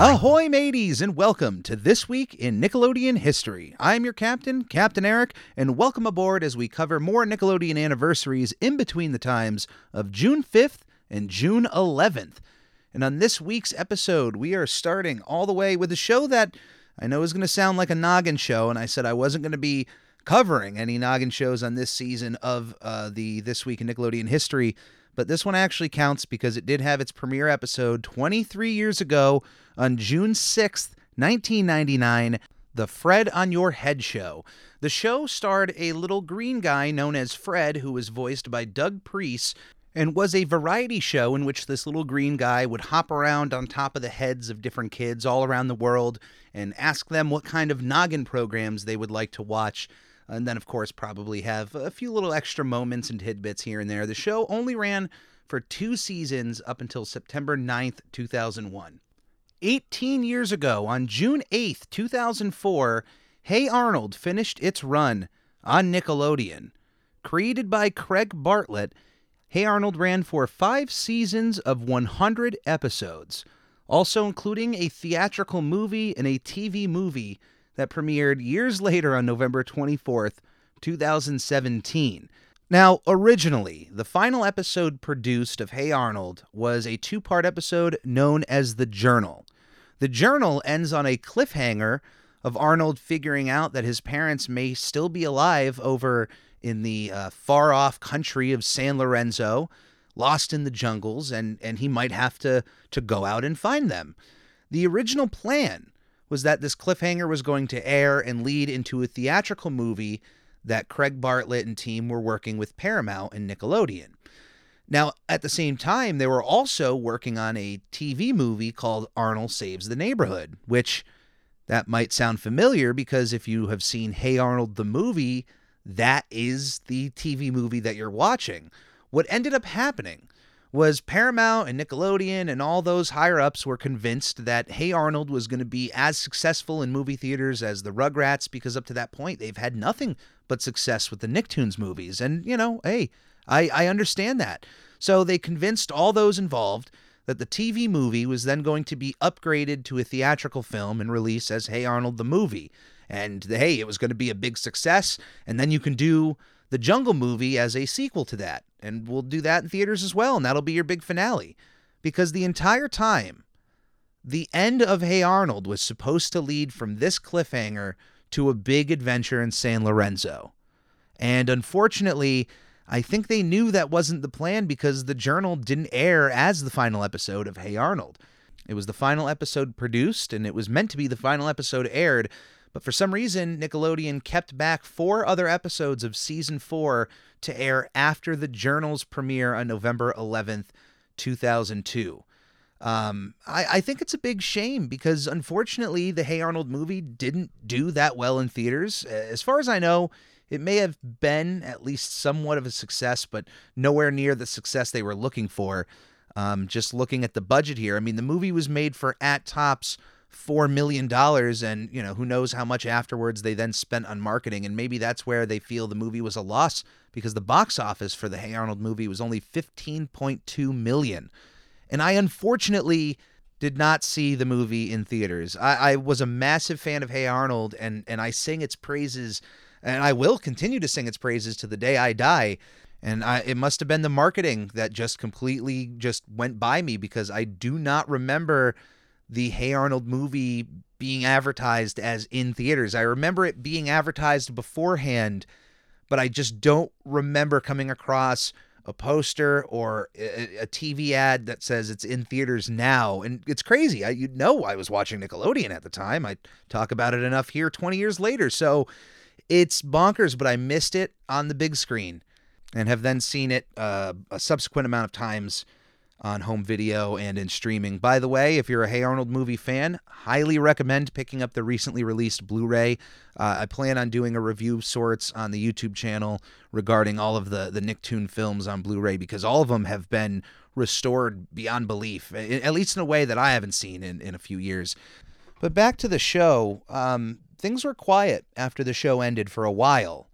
Ahoy, mateys, and welcome to This Week in Nickelodeon History. I'm your captain, Captain Eric, and welcome aboard as we cover more Nickelodeon anniversaries in between the times of June 5th and June 11th. And on this week's episode, we are starting all the way with a show that I know is going to sound like a noggin show, and I said I wasn't going to be covering any noggin shows on this season of uh, the This Week in Nickelodeon History, but this one actually counts because it did have its premiere episode 23 years ago on June 6th, 1999, The Fred on Your Head Show. The show starred a little green guy known as Fred, who was voiced by Doug Priest, and was a variety show in which this little green guy would hop around on top of the heads of different kids all around the world and ask them what kind of noggin programs they would like to watch. And then, of course, probably have a few little extra moments and tidbits here and there. The show only ran for two seasons up until September 9th, 2001. 18 years ago, on June 8th, 2004, Hey Arnold finished its run on Nickelodeon. Created by Craig Bartlett, Hey Arnold ran for five seasons of 100 episodes, also including a theatrical movie and a TV movie that premiered years later on November 24th, 2017. Now, originally, the final episode produced of Hey Arnold was a two part episode known as The Journal. The Journal ends on a cliffhanger of Arnold figuring out that his parents may still be alive over in the uh, far off country of San Lorenzo, lost in the jungles, and, and he might have to, to go out and find them. The original plan was that this cliffhanger was going to air and lead into a theatrical movie that Craig Bartlett and team were working with Paramount and Nickelodeon. Now, at the same time, they were also working on a TV movie called Arnold Saves the Neighborhood, which that might sound familiar because if you have seen Hey Arnold the movie, that is the TV movie that you're watching. What ended up happening was Paramount and Nickelodeon and all those higher ups were convinced that Hey Arnold was going to be as successful in movie theaters as the Rugrats because up to that point they've had nothing but success with the Nicktoons movies. And, you know, hey, I, I understand that. So they convinced all those involved that the TV movie was then going to be upgraded to a theatrical film and released as Hey Arnold the movie. And hey, it was going to be a big success. And then you can do the Jungle movie as a sequel to that. And we'll do that in theaters as well. And that'll be your big finale. Because the entire time, the end of Hey Arnold was supposed to lead from this cliffhanger to a big adventure in San Lorenzo. And unfortunately, I think they knew that wasn't the plan because the journal didn't air as the final episode of Hey Arnold. It was the final episode produced, and it was meant to be the final episode aired, but for some reason, Nickelodeon kept back four other episodes of season four to air after the journal's premiere on November 11th, 2002. Um, I, I think it's a big shame because unfortunately, the Hey Arnold movie didn't do that well in theaters. As far as I know, it may have been at least somewhat of a success, but nowhere near the success they were looking for. Um, just looking at the budget here, I mean, the movie was made for at tops four million dollars, and you know who knows how much afterwards they then spent on marketing, and maybe that's where they feel the movie was a loss because the box office for the Hey Arnold movie was only fifteen point two million, and I unfortunately did not see the movie in theaters. I, I was a massive fan of Hey Arnold, and and I sing its praises and I will continue to sing its praises to the day I die. And I, it must have been the marketing that just completely just went by me because I do not remember the Hey Arnold movie being advertised as in theaters. I remember it being advertised beforehand, but I just don't remember coming across a poster or a, TV ad that says it's in theaters now. And it's crazy. I, you know, I was watching Nickelodeon at the time. I talk about it enough here 20 years later. So it's bonkers, but I missed it on the big screen and have then seen it uh, a subsequent amount of times on home video and in streaming. By the way, if you're a Hey Arnold movie fan, highly recommend picking up the recently released Blu ray. Uh, I plan on doing a review sorts on the YouTube channel regarding all of the, the Nicktoon films on Blu ray because all of them have been restored beyond belief, at least in a way that I haven't seen in, in a few years. But back to the show, um, things were quiet after the show ended for a while.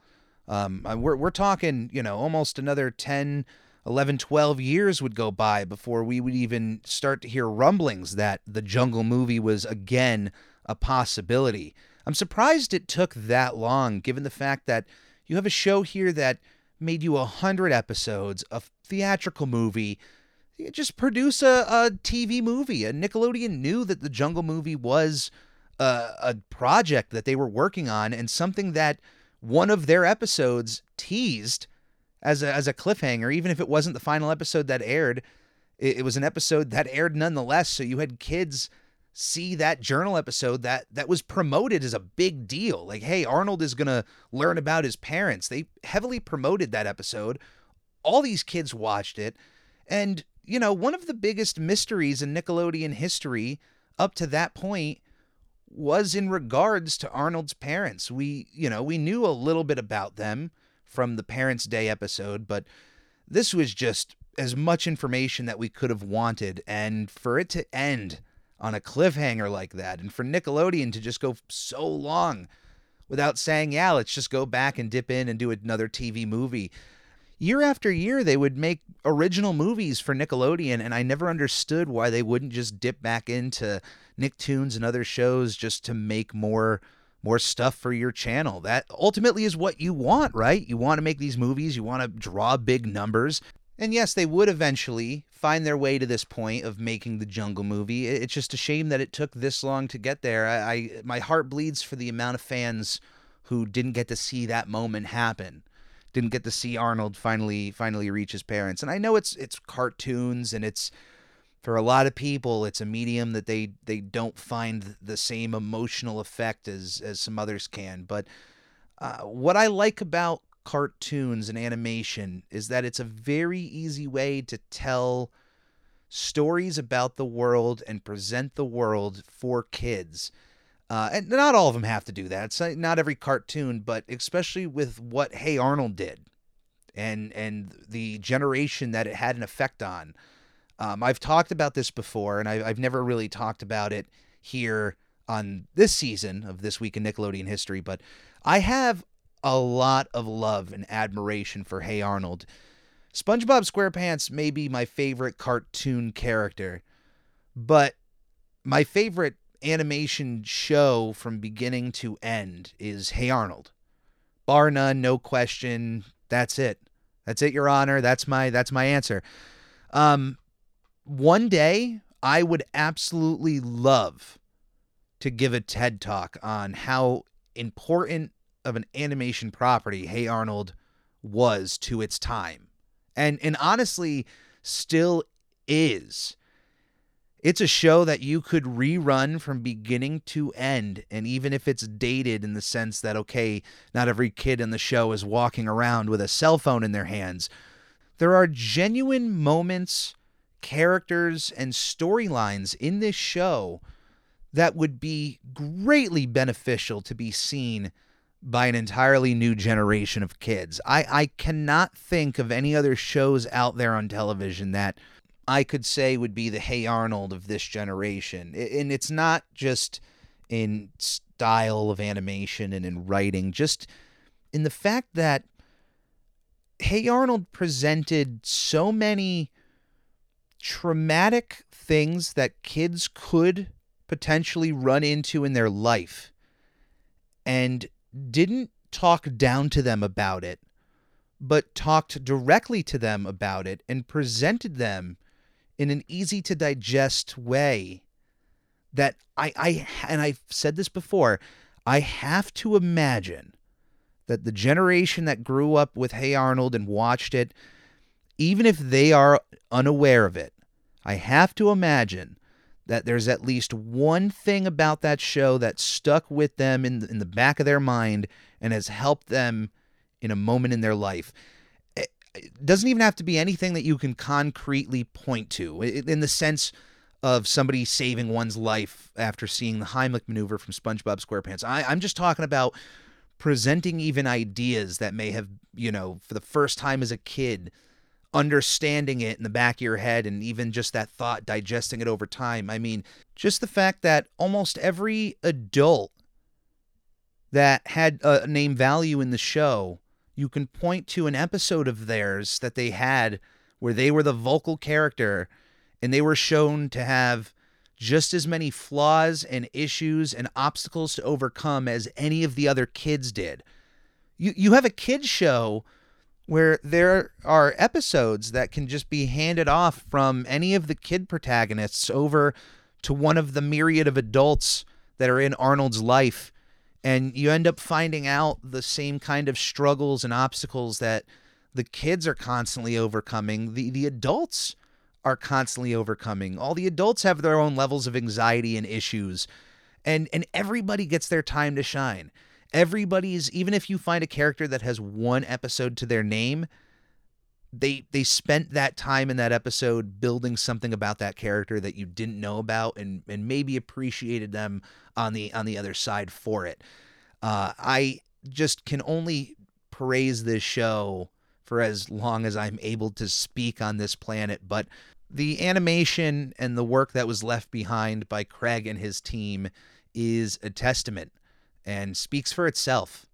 Um, we're, we're talking, you know, almost another 10, 11, 12 years would go by before we would even start to hear rumblings that the Jungle movie was again a possibility. I'm surprised it took that long, given the fact that you have a show here that made you a hundred episodes, a theatrical movie. Just produce a, a TV movie. And Nickelodeon knew that the Jungle movie was a, a project that they were working on and something that one of their episodes teased as a, as a cliffhanger, even if it wasn't the final episode that aired. It, it was an episode that aired nonetheless. So you had kids see that journal episode that that was promoted as a big deal. Like, hey, Arnold is to learn about his parents. They heavily promoted that episode. All these kids watched it. And, you know, one of the biggest mysteries in Nickelodeon history up to that point was in regards to Arnold's parents. We, you know, we knew a little bit about them from the Parents' Day episode, but this was just as much information that we could have wanted. And for it to end on a cliffhanger like that, and for Nickelodeon to just go so long without saying, yeah, let's just go back and dip in and do another TV movie. Year after year, they would make original movies for Nickelodeon, and I never understood why they wouldn't just dip back into Nicktoons and other shows just to make more more stuff for your channel. That ultimately is what you want, right? You want to make these movies, you want to draw big numbers. And yes, they would eventually find their way to this point of making the Jungle movie. It's just a shame that it took this long to get there. I, I my heart bleeds for the amount of fans who didn't get to see that moment happen. Didn't get to see Arnold finally finally reach his parents. And I know it's it's cartoons and it's for a lot of people it's a medium that they they don't find the same emotional effect as as some others can, but uh, what I like about cartoons and animation is that it's a very easy way to tell stories about the world and present the world for kids. Uh, and not all of them have to do that. It's not every cartoon, but especially with what Hey Arnold did, and and the generation that it had an effect on. Um, I've talked about this before, and I, I've never really talked about it here on this season of This Week in Nickelodeon History, but I have a lot of love and admiration for Hey Arnold. SpongeBob SquarePants may be my favorite cartoon character, but my favorite animation show from beginning to end is Hey Arnold. Bar none, no question. That's it. That's it, Your Honor. That's my that's my answer. Um, one day I would absolutely love to give a TED talk on how important of an animation property Hey Arnold was to its time. And and honestly still is. It's a show that you could rerun from beginning to end and even if it's dated in the sense that okay, not every kid in the show is walking around with a cell phone in their hands. There are genuine moments, characters and storylines in this show that would be greatly beneficial to be seen by an entirely new generation of kids. I, I cannot think of any other shows out there on television that I could say would be the Hey Arnold of this generation. And it's not just in style of animation and in writing, just in the fact that Hey Arnold presented so many traumatic things that kids could potentially run into in their life. And didn't talk down to them about it, but talked directly to them about it and presented them in an easy to digest way that I, I and I've said this before, I have to imagine that the generation that grew up with Hey Arnold and watched it, even if they are unaware of it, I have to imagine that there's at least one thing about that show that stuck with them in the, in the back of their mind and has helped them in a moment in their life. Eh, it doesn't even have to be anything that you can concretely point to in the sense of somebody saving one's life after seeing the Heimlich maneuver from SpongeBob SquarePants. I, I'm just talking about presenting even ideas that may have, you know, for the first time as a kid, understanding it in the back of your head and even just that thought, digesting it over time. I mean, just the fact that almost every adult that had a name value in the show, you can point to an episode of theirs that they had where they were the vocal character and they were shown to have just as many flaws and issues and obstacles to overcome as any of the other kids did. You you have a kids show where there are episodes that can just be handed off from any of the kid protagonists over to one of the myriad of adults that are in Arnold's life and you end up finding out the same kind of struggles and obstacles that the kids are constantly overcoming the the adults are constantly overcoming. All the adults have their own levels of anxiety and issues. And and everybody gets their time to shine. Everybody's even if you find a character that has one episode to their name, they they spent that time in that episode building something about that character that you didn't know about and and maybe appreciated them on the on the other side for it. Uh, I just can only praise this show for as long as I'm able to speak on this planet, but the animation and the work that was left behind by Craig and his team is a testament and speaks for itself.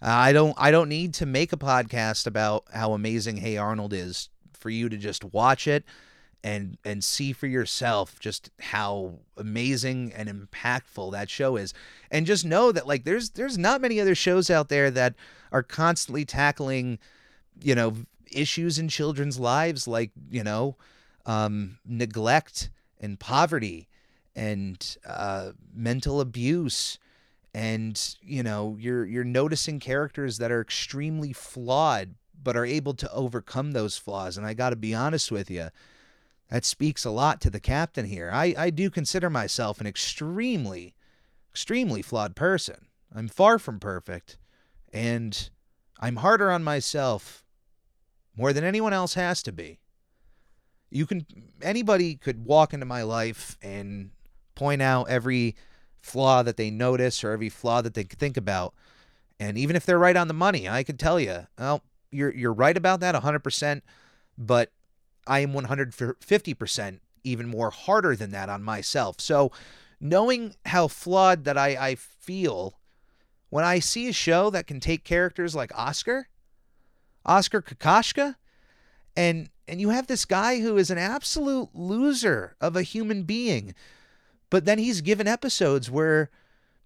I don't I don't need to make a podcast about how amazing Hey Arnold is for you to just watch it and and see for yourself just how amazing and impactful that show is and just know that like there's there's not many other shows out there that are constantly tackling you know issues in children's lives like you know um, neglect and poverty and uh, mental abuse and you know you're you're noticing characters that are extremely flawed but are able to overcome those flaws. And I got to be honest with you that speaks a lot to the captain here. I I do consider myself an extremely extremely flawed person. I'm far from perfect and I'm harder on myself more than anyone else has to be. You can anybody could walk into my life and point out every flaw that they notice or every flaw that they think about and even if they're right on the money i could tell you well you're you're right about that 100% but i am 150% even more harder than that on myself so knowing how flawed that i i feel when i see a show that can take characters like oscar oscar kokoshka and and you have this guy who is an absolute loser of a human being. But then he's given episodes where,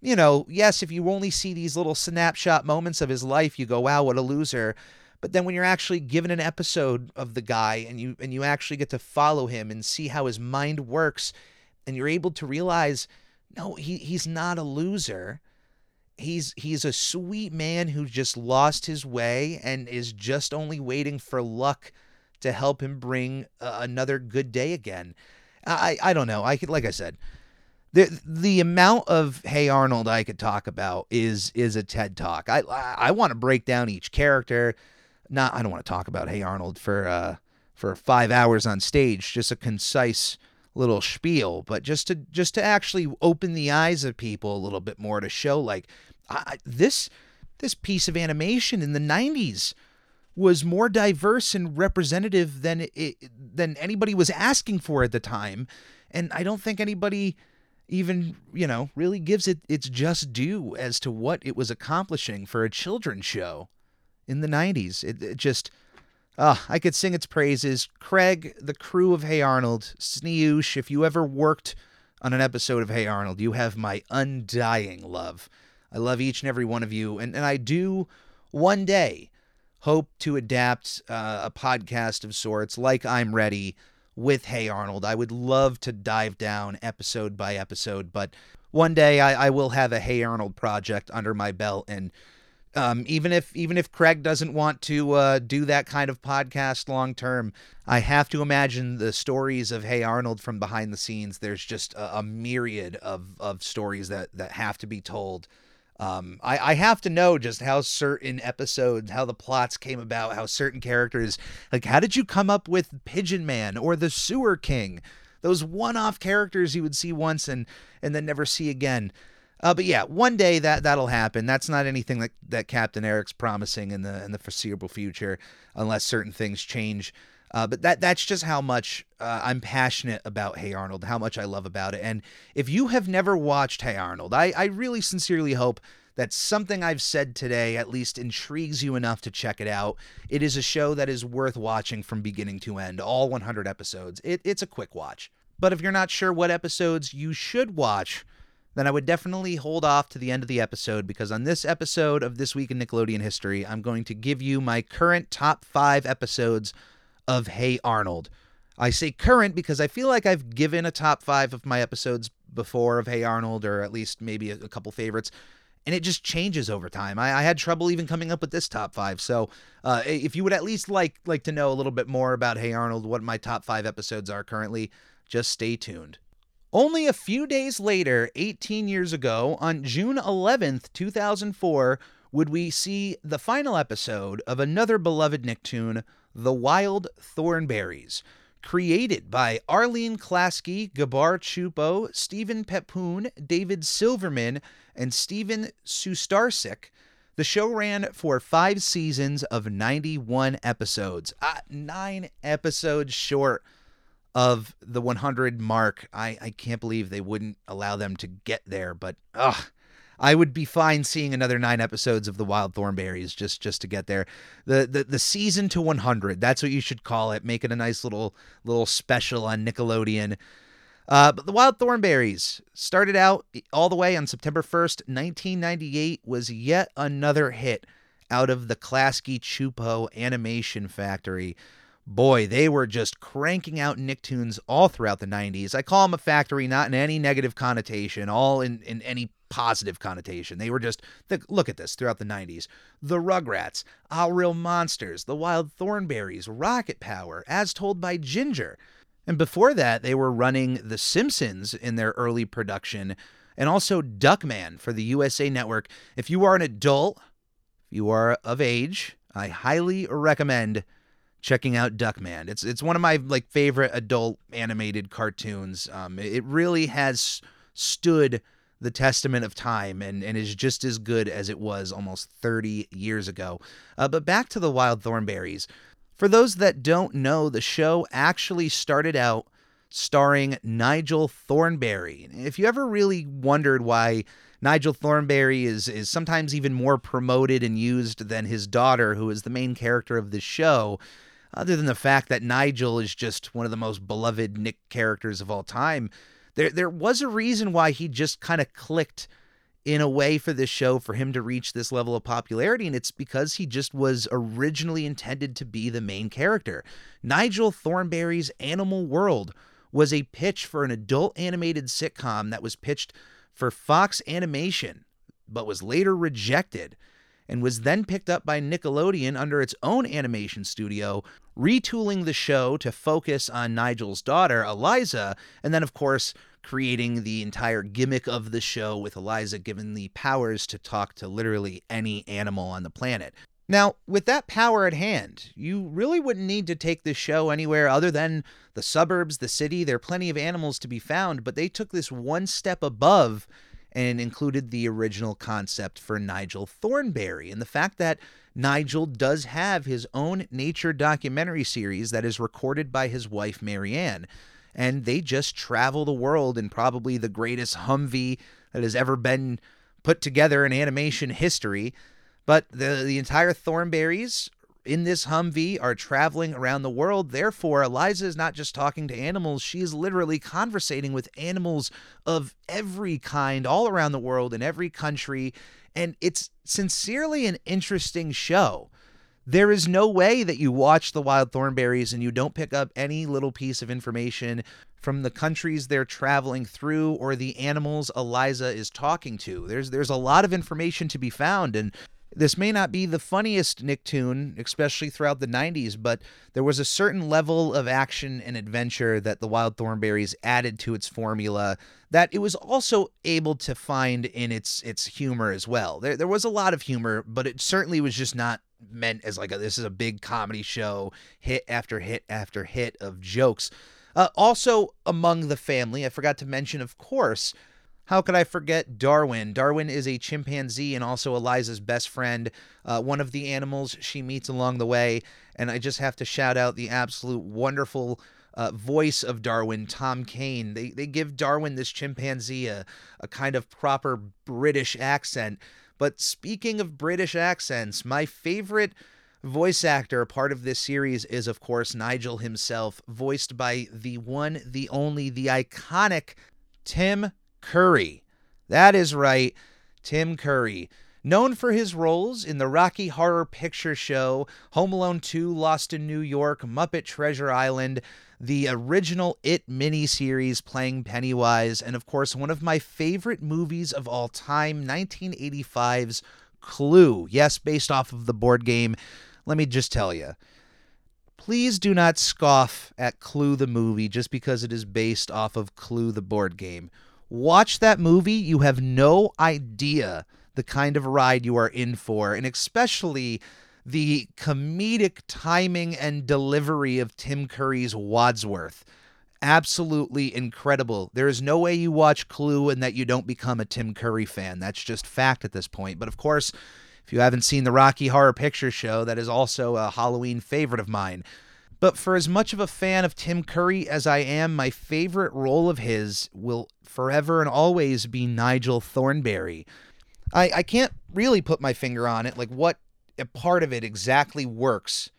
you know, yes, if you only see these little snapshot moments of his life, you go, wow, what a loser. But then when you're actually given an episode of the guy and you and you actually get to follow him and see how his mind works, and you're able to realize, no, he, he's not a loser. He's he's a sweet man who just lost his way and is just only waiting for luck to help him bring uh, another good day again. I I don't know. I could like I said, the the amount of Hey Arnold I could talk about is is a TED talk. I I want to break down each character. Not I don't want to talk about Hey Arnold for uh for 5 hours on stage, just a concise little spiel, but just to just to actually open the eyes of people a little bit more to show like I, this this piece of animation in the 90s was more diverse and representative than it, than anybody was asking for at the time, and I don't think anybody even you know really gives it its just due as to what it was accomplishing for a children's show in the 90s. It, it just uh, I could sing its praises. Craig, the crew of Hey Arnold, Snee-Oosh, if you ever worked on an episode of Hey Arnold, you have my undying love. I love each and every one of you, and, and I do one day hope to adapt uh, a podcast of sorts like I'm Ready with Hey Arnold. I would love to dive down episode by episode, but one day I, I will have a Hey Arnold project under my belt and um, even if even if Craig doesn't want to uh, do that kind of podcast long term, I have to imagine the stories of Hey Arnold from behind the scenes. There's just a, a myriad of, of stories that that have to be told Um, I, I have to know just how certain episodes, how the plots came about, how certain characters, like, how did you come up with Pigeon Man or the Sewer King? Those one-off characters you would see once and and then never see again. Uh, but yeah, one day that that'll happen. That's not anything that, that Captain Eric's promising in the in the foreseeable future, unless certain things change. Uh, but that that's just how much uh, I'm passionate about Hey Arnold, how much I love about it. And if you have never watched Hey Arnold, I, I really sincerely hope that something I've said today at least intrigues you enough to check it out. It is a show that is worth watching from beginning to end, all 100 episodes. It, it's a quick watch. But if you're not sure what episodes you should watch, then I would definitely hold off to the end of the episode because on this episode of This Week in Nickelodeon History, I'm going to give you my current top five episodes of Hey Arnold. I say current because I feel like I've given a top five of my episodes before of Hey Arnold, or at least maybe a, a couple favorites, and it just changes over time. I, I, had trouble even coming up with this top five. So, uh, if you would at least like like to know a little bit more about Hey Arnold, what my top five episodes are currently, just stay tuned. Only a few days later, 18 years ago, on June 11th, 2004, would we see the final episode of another beloved Nicktoon, the Wild Thornberrys, created by Arlene Klasky, Gábor Csupo, Stephen Pepoon, David Silverman, and Stephen Sustarsic. The show ran for five seasons of 91 episodes. Uh, nine episodes short of the 100 mark. I, I can't believe they wouldn't allow them to get there, but ugh, I would be fine seeing another nine episodes of the Wild Thornberrys just just to get there. The the the season to 100. That's what you should call it. Make it a nice little little special on Nickelodeon. Uh, but the Wild Thornberrys started out all the way on September 1st, 1998, was yet another hit out of the Klasky Csupo Animation Factory boy, they were just cranking out Nicktoons all throughout the 90s. I call them a factory, not in any negative connotation, all in, in any positive connotation. They were just, look at this throughout the 90s. The Rugrats, Aaahh!!! Real Monsters, The Wild Thornberrys, Rocket Power, as told by Ginger. And before that, they were running The Simpsons in their early production and also Duckman for the USA Network. If you are an adult, if you are of age, I highly recommend checking out Duckman. It's it's one of my like favorite adult animated cartoons. Um, it really has stood the testament of time and, and is just as good as it was almost 30 years ago. Uh, but back to the Wild Thornberrys. For those that don't know, the show actually started out starring Nigel Thornberry. If you ever really wondered why Nigel Thornberry is is sometimes even more promoted and used than his daughter, who is the main character of the show, other than the fact that Nigel is just one of the most beloved Nick characters of all time, there there was a reason why he just kind of clicked in a way for this show for him to reach this level of popularity and it's because he just was originally intended to be the main character. Nigel Thornberry's Animal World was a pitch for an adult animated sitcom that was pitched for Fox Animation but was later rejected and was then picked up by Nickelodeon under its own animation studio, retooling the show to focus on Nigel's daughter, Eliza, and then, of course, creating the entire gimmick of the show with Eliza given the powers to talk to literally any animal on the planet. Now, with that power at hand, you really wouldn't need to take this show anywhere other than the suburbs, the city. There are plenty of animals to be found, but they took this one step above and included the original concept for Nigel Thornberry and the fact that Nigel does have his own nature documentary series that is recorded by his wife Marianne. And they just travel the world in probably the greatest Humvee that has ever been put together in animation history. But the, the entire Thornberrys in this Humvee are traveling around the world. Therefore, Eliza is not just talking to animals, she is literally conversating with animals of every kind all around the world in every country. And it's sincerely an interesting show. There is no way that you watch the Wild Thornberrys and you don't pick up any little piece of information from the countries they're traveling through or the animals Eliza is talking to. There's there's a lot of information to be found and This may not be the funniest Nicktoon, especially throughout the 90s, but there was a certain level of action and adventure that the Wild Thornberrys added to its formula that it was also able to find in its its humor as well. There there was a lot of humor, but it certainly was just not meant as like a, this is a big comedy show, hit after hit after hit of jokes. Uh, also among the family, I forgot to mention, of course, how could I forget Darwin? Darwin is a chimpanzee and also Eliza's best friend, uh, one of the animals she meets along the way. And I just have to shout out the absolute wonderful uh, voice of Darwin, Tom Kane. They, they give Darwin, this chimpanzee, a, a kind of proper British accent. But speaking of British accents, my favorite voice actor, part of this series, is of course Nigel himself, voiced by the one, the only, the iconic Tim Curry. That is right, Tim Curry. Known for his roles in the Rocky Horror Picture Show, Home Alone 2, Lost in New York, Muppet Treasure Island, the original It miniseries playing Pennywise, and of course, one of my favorite movies of all time, 1985's Clue. Yes, based off of the board game. Let me just tell you. Please do not scoff at Clue the movie just because it is based off of Clue the board game watch that movie, you have no idea the kind of ride you are in for, and especially the comedic timing and delivery of Tim Curry's Wadsworth. Absolutely incredible. There is no way you watch Clue and that you don't become a Tim Curry fan. That's just fact at this point. But of course, if you haven't seen the Rocky Horror Picture Show, that is also a Halloween favorite of mine. But for as much of a fan of Tim Curry as I am, my favorite role of his will forever and always be Nigel Thornberry. I, I can't really put my finger on it, like what a part of it exactly works.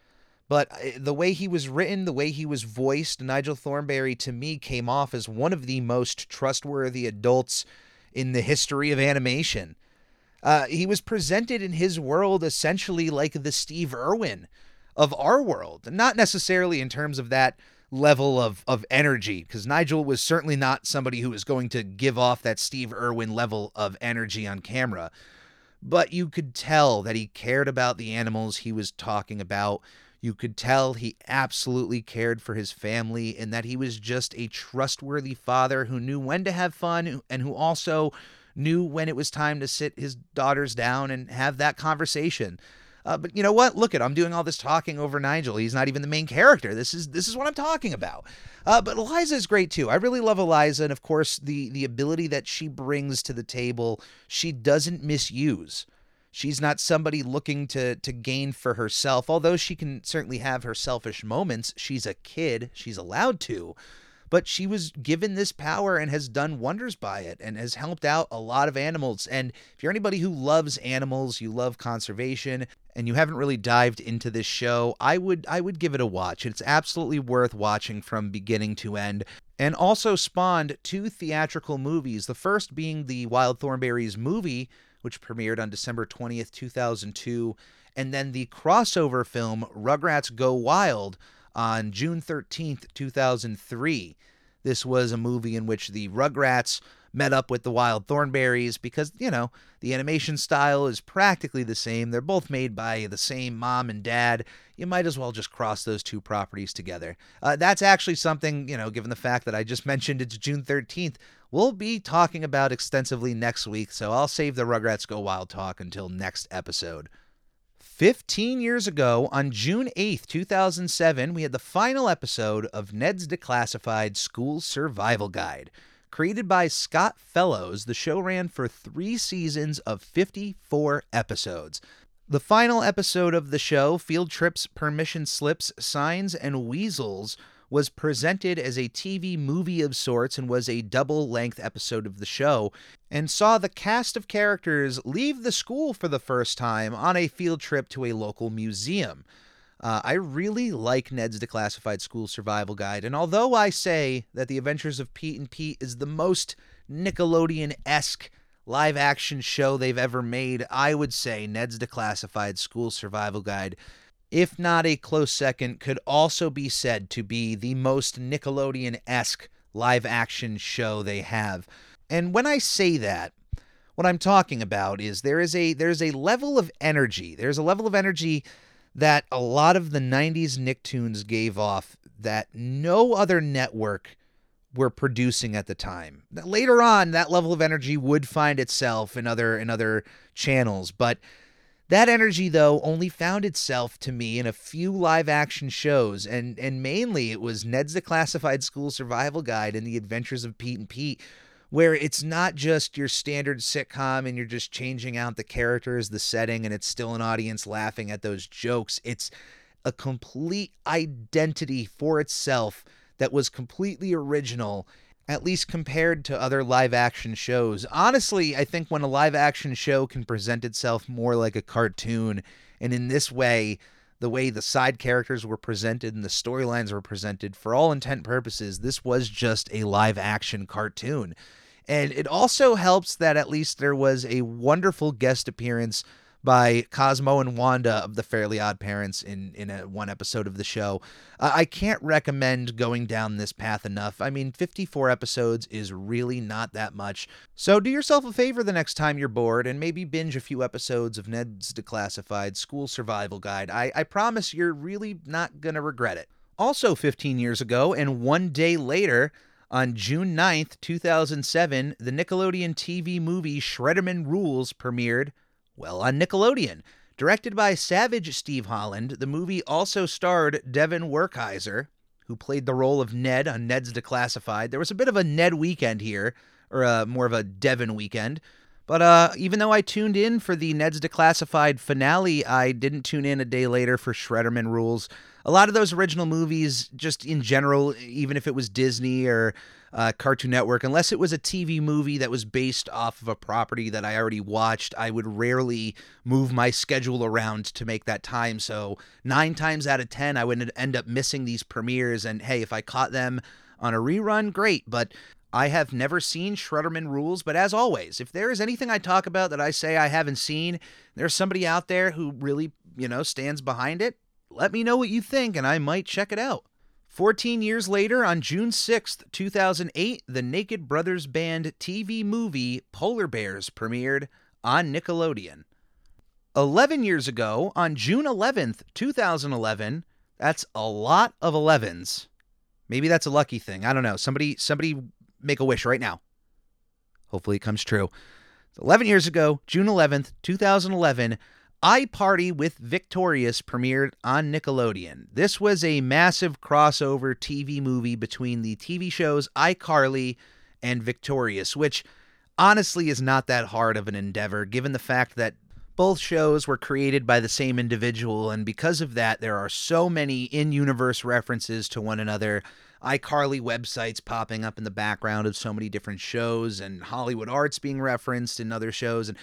But uh, the way he was written, the way he was voiced, Nigel Thornberry to me came off as one of the most trustworthy adults in the history of animation. Uh, he was presented in his world essentially like the Steve Irwin of our world, not necessarily in terms of that level of of energy because Nigel was certainly not somebody who was going to give off that Steve Irwin level of energy on camera but you could tell that he cared about the animals he was talking about. You could tell he absolutely cared for his family and that he was just a trustworthy father who knew when to have fun and who also knew when it was time to sit his daughters down and have that conversation uh, but you know what? Look at I'm doing all this talking over Nigel. He's not even the main character. This is this is what I'm talking about. Uh, but Eliza is great too. I really love Eliza, and of course the the ability that she brings to the table. She doesn't misuse. She's not somebody looking to to gain for herself. Although she can certainly have her selfish moments. She's a kid. She's allowed to but she was given this power and has done wonders by it and has helped out a lot of animals. And if you're anybody who loves animals, you love conservation, and you haven't really dived into this show, I would I would give it a watch. It's absolutely worth watching from beginning to end. And also spawned two theatrical movies. The first being the Wild Thornberrys movie, which premiered on December 20th, 2002, and then the crossover film Rugrats Go Wild on June 13th, 2003. This was a movie in which the Rugrats met up with the Wild Thornberrys because, you know, the animation style is practically the same. They're both made by the same mom and dad. You might as well just cross those two properties together. Uh, that's actually something, you know, given the fact that I just mentioned it's June 13th, we'll be talking about extensively next week. So I'll save the Rugrats Go Wild talk until next episode. 15 years ago, on June 8th, 2007, we had the final episode of Ned's Declassified School Survival Guide. Created by Scott Fellows, the show ran for three seasons of 54 episodes. The final episode of the show, Field Trips, Permission Slips, Signs, and Weasels, was presented as a TV movie of sorts and was a double length episode of the show, and saw the cast of characters leave the school for the first time on a field trip to a local museum. Uh, I really like Ned's Declassified School Survival Guide, and although I say that The Adventures of Pete and Pete is the most Nickelodeon esque live action show they've ever made, I would say Ned's Declassified School Survival Guide if not a close second, could also be said to be the most Nickelodeon esque live action show they have. And when I say that, What I'm talking about is there is a there's a level of energy. There's a level of energy that a lot of the 90s Nicktoons gave off that no other network were producing at the time. Later on, that level of energy would find itself in other in other channels, but that energy though only found itself to me in a few live action shows and and mainly it was Ned's Declassified School Survival Guide and The Adventures of Pete and Pete where it's not just your standard sitcom and you're just changing out the characters, the setting and it's still an audience laughing at those jokes. It's a complete identity for itself that was completely original, at least compared to other live action shows. Honestly, I think when a live action show can present itself more like a cartoon, and in this way, the way the side characters were presented and the storylines were presented, for all intent purposes, this was just a live action cartoon. And it also helps that at least there was a wonderful guest appearance by Cosmo and Wanda of the Fairly Odd Parents in in a, one episode of the show. Uh, I can't recommend going down this path enough. I mean, 54 episodes is really not that much. So do yourself a favor the next time you're bored and maybe binge a few episodes of Ned's Declassified School Survival Guide. I, I promise you're really not going to regret it. Also, 15 years ago, and one day later, on June 9th, 2007, the Nickelodeon TV movie Shredderman Rules premiered well, on Nickelodeon. Directed by Savage Steve Holland, the movie also starred Devon Werkheiser, who played the role of Ned on Ned's Declassified. There was a bit of a Ned weekend here, or uh, more of a Devon weekend. But uh, even though I tuned in for the Ned's Declassified finale, I didn't tune in a day later for Shredderman Rules. A lot of those original movies, just in general, even if it was Disney or uh, Cartoon Network, unless it was a TV movie that was based off of a property that I already watched, I would rarely move my schedule around to make that time. So, nine times out of 10, I would end up missing these premieres. And hey, if I caught them on a rerun, great. But I have never seen Shredderman Rules, but as always, if there is anything I talk about that I say I haven't seen, there's somebody out there who really, you know, stands behind it, let me know what you think and I might check it out. 14 years later, on June 6th, 2008, the Naked Brothers Band TV movie Polar Bears premiered on Nickelodeon. 11 years ago, on June 11th, 2011, that's a lot of 11s. Maybe that's a lucky thing. I don't know. Somebody somebody make a wish right now. Hopefully it comes true. 11 years ago, June 11th, 2011, iParty with Victorious premiered on Nickelodeon. This was a massive crossover TV movie between the TV shows iCarly and Victorious, which honestly is not that hard of an endeavor given the fact that both shows were created by the same individual, and because of that, there are so many in universe references to one another. iCarly websites popping up in the background of so many different shows, and Hollywood Arts being referenced in other shows. And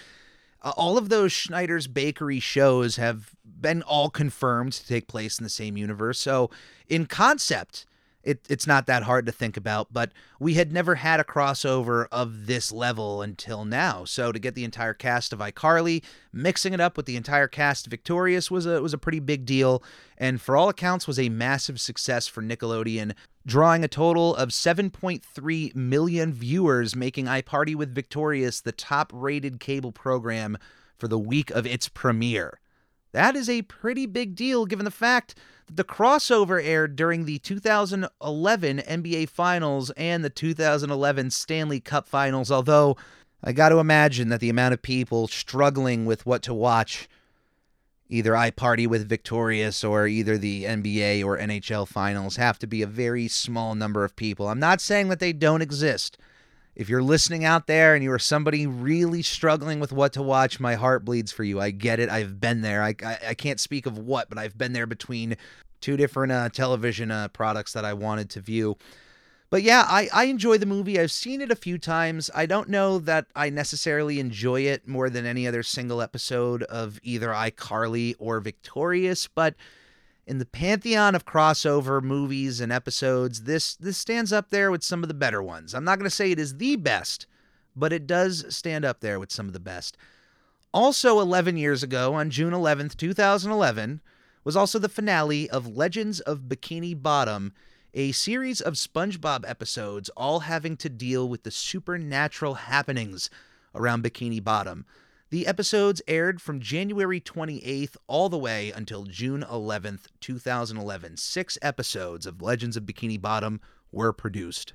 uh, all of those Schneider's Bakery shows have been all confirmed to take place in the same universe. So, in concept, it, it's not that hard to think about, but we had never had a crossover of this level until now. So to get the entire cast of iCarly, mixing it up with the entire cast of Victorious was a was a pretty big deal, and for all accounts was a massive success for Nickelodeon, drawing a total of 7.3 million viewers, making iParty with Victorious the top-rated cable program for the week of its premiere. That is a pretty big deal given the fact that the crossover aired during the 2011 NBA Finals and the 2011 Stanley Cup Finals, although I got to imagine that the amount of people struggling with what to watch, either iParty with Victorious or either the NBA or NHL Finals, have to be a very small number of people. I'm not saying that they don't exist. If you're listening out there and you are somebody really struggling with what to watch, my heart bleeds for you. I get it. I've been there. I, I, I can't speak of what, but I've been there between two different uh, television uh, products that I wanted to view. But yeah, I, I enjoy the movie. I've seen it a few times. I don't know that I necessarily enjoy it more than any other single episode of either iCarly or Victorious, but in the pantheon of crossover movies and episodes, this this stands up there with some of the better ones. I'm not going to say it is the best, but it does stand up there with some of the best. Also 11 years ago on June 11th, 2011, was also the finale of Legends of Bikini Bottom, a series of SpongeBob episodes all having to deal with the supernatural happenings around Bikini Bottom. The episodes aired from January 28th all the way until June 11th, 2011. Six episodes of Legends of Bikini Bottom were produced.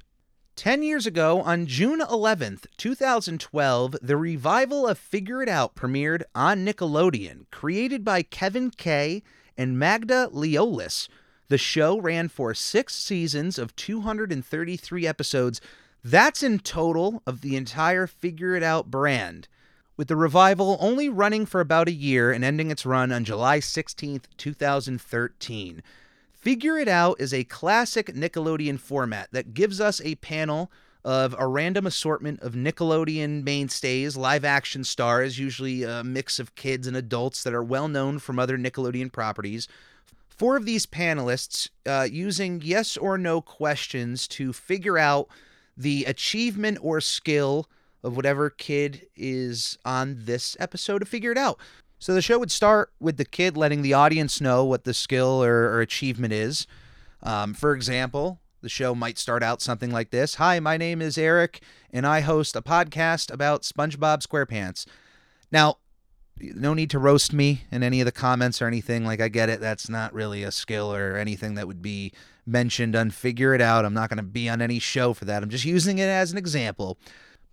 Ten years ago, on June 11th, 2012, the revival of Figure It Out premiered on Nickelodeon, created by Kevin Kay and Magda Liolis. The show ran for six seasons of 233 episodes. That's in total of the entire Figure It Out brand with the revival only running for about a year and ending its run on July 16, 2013. Figure It Out is a classic Nickelodeon format that gives us a panel of a random assortment of Nickelodeon mainstays, live action stars, usually a mix of kids and adults that are well known from other Nickelodeon properties. Four of these panelists uh, using yes or no questions to figure out the achievement or skill of whatever kid is on this episode to figure it out. So the show would start with the kid letting the audience know what the skill or, or achievement is. Um, for example, the show might start out something like this Hi, my name is Eric, and I host a podcast about SpongeBob SquarePants. Now, no need to roast me in any of the comments or anything. Like, I get it. That's not really a skill or anything that would be mentioned on Figure It Out. I'm not going to be on any show for that. I'm just using it as an example.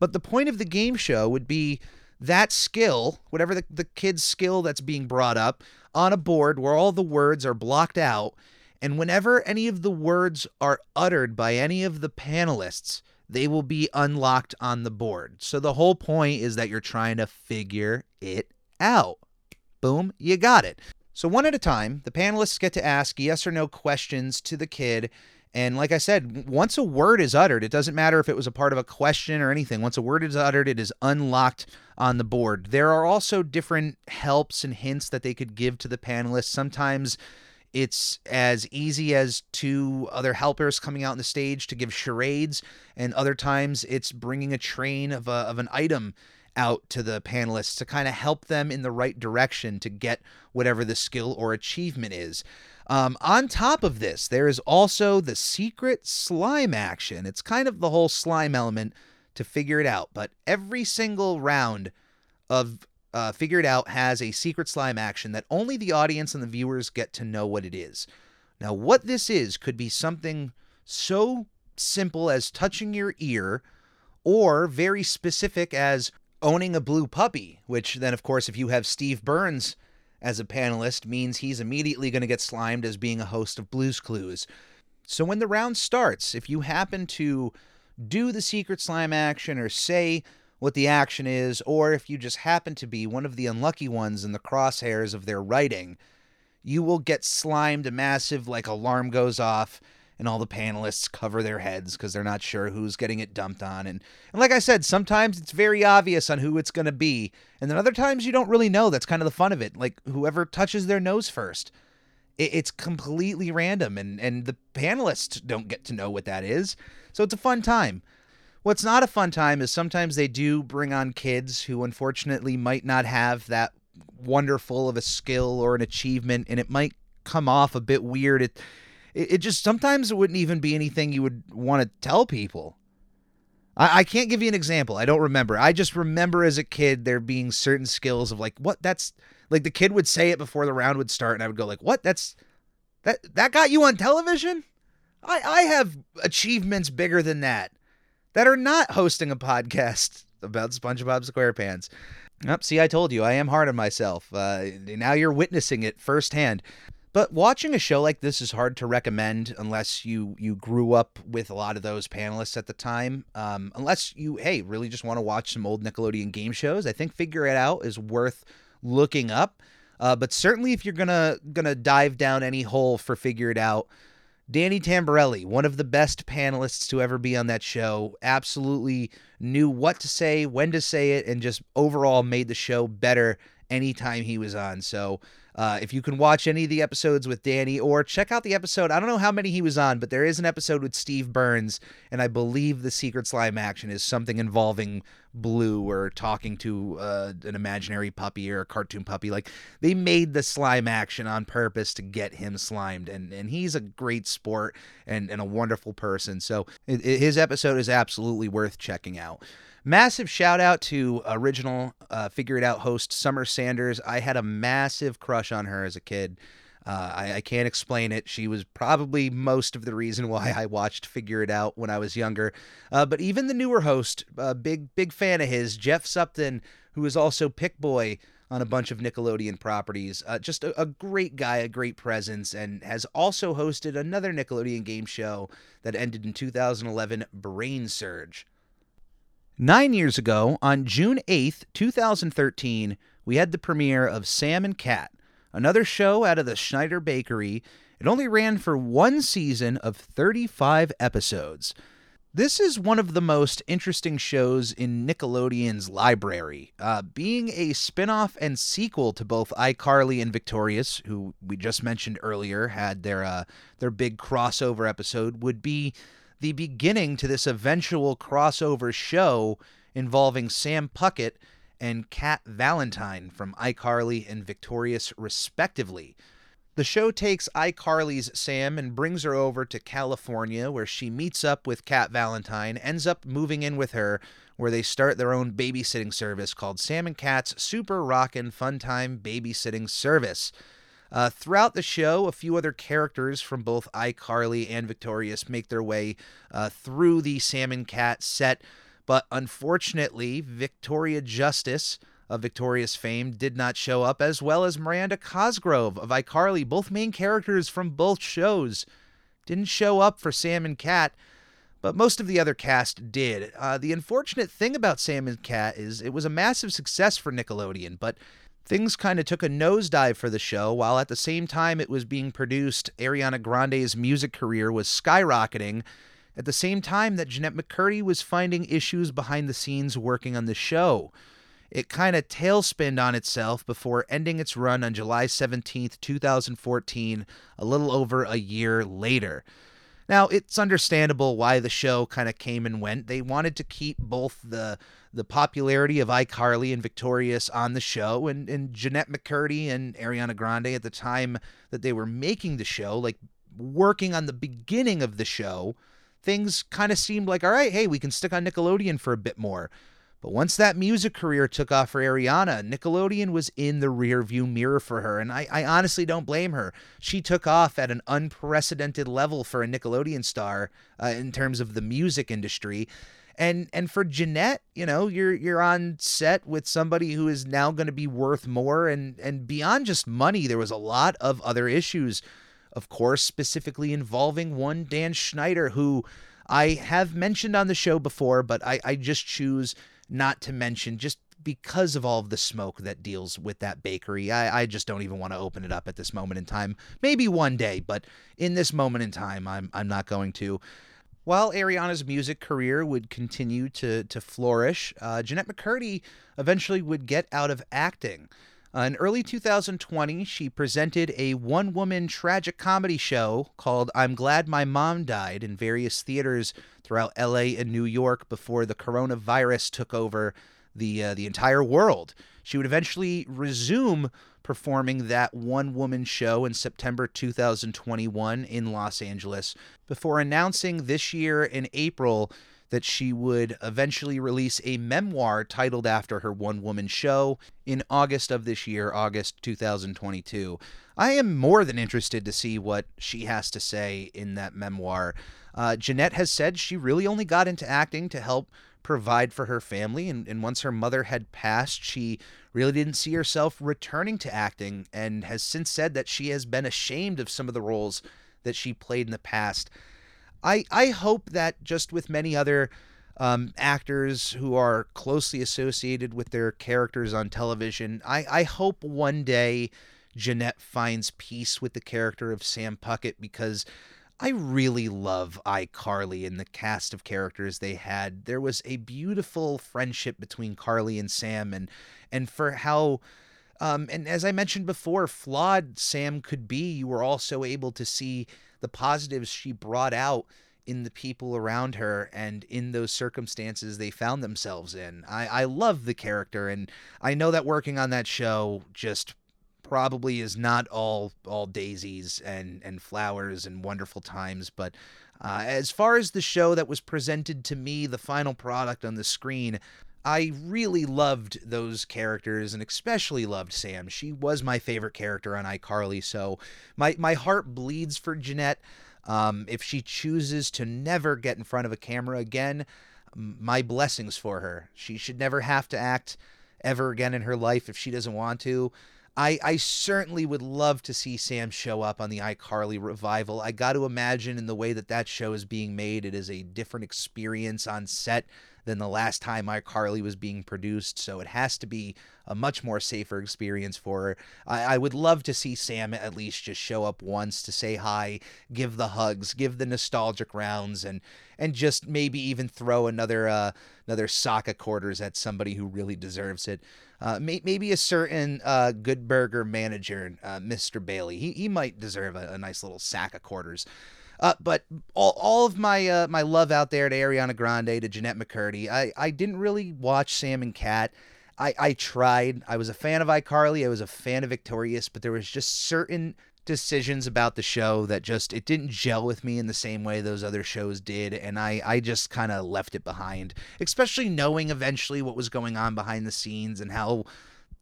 But the point of the game show would be that skill, whatever the, the kid's skill that's being brought up, on a board where all the words are blocked out. And whenever any of the words are uttered by any of the panelists, they will be unlocked on the board. So the whole point is that you're trying to figure it out. Boom, you got it. So, one at a time, the panelists get to ask yes or no questions to the kid, and like I said, once a word is uttered, it doesn't matter if it was a part of a question or anything. Once a word is uttered, it is unlocked on the board. There are also different helps and hints that they could give to the panelists. Sometimes it's as easy as two other helpers coming out on the stage to give charades, and other times it's bringing a train of, a, of an item out to the panelists to kind of help them in the right direction to get whatever the skill or achievement is. Um, on top of this, there is also the secret slime action. It's kind of the whole slime element to figure it out, but every single round of uh, Figure It Out has a secret slime action that only the audience and the viewers get to know what it is. Now, what this is could be something so simple as touching your ear, or very specific as owning a blue puppy, which then, of course, if you have Steve Burns as a panelist means he's immediately going to get slimed as being a host of Blues Clues. So when the round starts, if you happen to do the secret slime action or say what the action is, or if you just happen to be one of the unlucky ones in the crosshairs of their writing, you will get slimed. Massive like alarm goes off, and all the panelists cover their heads because they're not sure who's getting it dumped on. And, and like I said, sometimes it's very obvious on who it's going to be. And then other times you don't really know. That's kind of the fun of it. Like whoever touches their nose first. It, it's completely random, and, and the panelists don't get to know what that is. So it's a fun time. What's not a fun time is sometimes they do bring on kids who unfortunately might not have that wonderful of a skill or an achievement, and it might come off a bit weird. It, it, it just sometimes it wouldn't even be anything you would want to tell people. I, I can't give you an example. I don't remember. I just remember as a kid there being certain skills of like, what that's like the kid would say it before the round would start, and I would go like, what? That's that that got you on television? I, I have achievements bigger than that that are not hosting a podcast about SpongeBob SquarePants. Oh, see, I told you, I am hard on myself. Uh, now you're witnessing it firsthand. But watching a show like this is hard to recommend unless you you grew up with a lot of those panelists at the time. Um, unless you hey really just want to watch some old Nickelodeon game shows, I think Figure It Out is worth looking up. Uh, but certainly if you're gonna gonna dive down any hole for Figure It Out, Danny Tamberelli, one of the best panelists to ever be on that show, absolutely knew what to say, when to say it, and just overall made the show better anytime he was on. So uh, if you can watch any of the episodes with Danny or check out the episode, I don't know how many he was on, but there is an episode with Steve Burns, and I believe the secret slime action is something involving Blue or talking to uh, an imaginary puppy or a cartoon puppy. Like they made the slime action on purpose to get him slimed, and and he's a great sport and and a wonderful person. So it, it, his episode is absolutely worth checking out. Massive shout out to original uh, Figure It Out host Summer Sanders. I had a massive crush on her as a kid. Uh, I, I, can't explain it. She was probably most of the reason why I watched Figure It Out when I was younger. Uh, but even the newer host, a big big fan of his, Jeff Sutphen, who is also Pick Boy on a bunch of Nickelodeon properties. Uh, just a, a, great guy, a great presence, and has also hosted another Nickelodeon game show that ended in 2011, Brain Surge. Nine years ago, on June 8th, 2013, we had the premiere of Sam and Cat, another show out of the Schneider Bakery. It only ran for one season of 35 episodes. This is one of the most interesting shows in Nickelodeon's library, uh, being a spin off and sequel to both iCarly and Victorious, who we just mentioned earlier had their, uh, their big crossover episode, would be the beginning to this eventual crossover show involving Sam Puckett and Cat Valentine from iCarly and Victorious, respectively. The show takes iCarly's Sam and brings her over to California, where she meets up with Cat Valentine, ends up moving in with her, where they start their own babysitting service called Sam and Cat's Super Rockin' Fun Time Babysitting Service. Uh, throughout the show, a few other characters from both iCarly and Victorious make their way uh, through the Sam and Cat set, but unfortunately, Victoria Justice of Victorious fame did not show up, as well as Miranda Cosgrove of iCarly, both main characters from both shows. Didn't show up for Sam and Cat, but most of the other cast did. Uh, the unfortunate thing about Sam and Cat is it was a massive success for Nickelodeon, but things kind of took a nosedive for the show, while at the same time it was being produced, Ariana Grande's music career was skyrocketing. At the same time that Jennette McCurdy was finding issues behind the scenes working on the show it kind of tailspinned on itself before ending its run on July 17th, 2014, a little over a year later. Now, it's understandable why the show kind of came and went. They wanted to keep both the the popularity of iCarly and Victorious on the show, and, and Jennette McCurdy and Ariana Grande at the time that they were making the show, like working on the beginning of the show, things kind of seemed like, all right, hey, we can stick on Nickelodeon for a bit more. But once that music career took off for Ariana, Nickelodeon was in the rearview mirror for her, and I, I, honestly don't blame her. She took off at an unprecedented level for a Nickelodeon star uh, in terms of the music industry. And and for Jennette, you know, you're you're on set with somebody who is now going to be worth more, and and beyond just money, there was a lot of other issues, of course, specifically involving one Dan Schneider, who I have mentioned on the show before, but I, I just choose not to mention just because of all of the smoke that deals with that bakery. I, I just don't even want to open it up at this moment in time. Maybe one day, but in this moment in time, I'm I'm not going to. While Ariana's music career would continue to to flourish, uh, Jennette McCurdy eventually would get out of acting. Uh, in early 2020, she presented a one woman tragic comedy show called I'm Glad My Mom Died in various theaters throughout LA and New York before the coronavirus took over the, uh, the entire world. She would eventually resume performing that one woman show in September 2021 in Los Angeles before announcing this year in April that she would eventually release a memoir titled after her one woman show in August of this year, August 2022. I am more than interested to see what she has to say in that memoir. Uh, Jennette has said she really only got into acting to help provide for her family, and, and once her mother had passed, she really didn't see herself returning to acting and has since said that she has been ashamed of some of the roles that she played in the past. I I hope that just with many other um, actors who are closely associated with their characters on television, I I hope one day Jennette finds peace with the character of Sam Puckett because I really love iCarly and the cast of characters they had. There was a beautiful friendship between Carly and Sam, and and for how um, and as I mentioned before, flawed Sam could be, you were also able to see the positives she brought out in the people around her and in those circumstances they found themselves in. I, I love the character and I know that working on that show just probably is not all all daisies and and flowers and wonderful times, but Uh, as far as the show that was presented to me, the final product on the screen, I really loved those characters and especially loved Sam. She was my favorite character on iCarly, so my, my heart bleeds for Jennette. Um, if she chooses to never get in front of a camera again, my blessings for her. She should never have to act ever again in her life if she doesn't want to. I, I certainly would love to see Sam show up on the iCarly revival. I got to imagine in the way that that show is being made, it is a different experience on set than the last time iCarly was being produced. So it has to be a much more safer experience for her. I, I would love to see Sam at least just show up once to say hi, give the hugs, give the nostalgic rounds, and and just maybe even throw another uh, another sock of quarters at somebody who really deserves it. Uh, may, maybe a certain uh, Good Burger manager, uh, Mr. Bailey. He, he might deserve a, a nice little sack of quarters. Uh, but all, all of my uh, my love out there to Ariana Grande, to Jennette McCurdy. I, I didn't really watch Sam and Cat. I, I tried. I was a fan of iCarly. I was a fan of Victorious, but there was just certain decisions about the show that just it didn't gel with me in the same way those other shows did and I I just kind of left it behind especially knowing eventually what was going on behind the scenes and how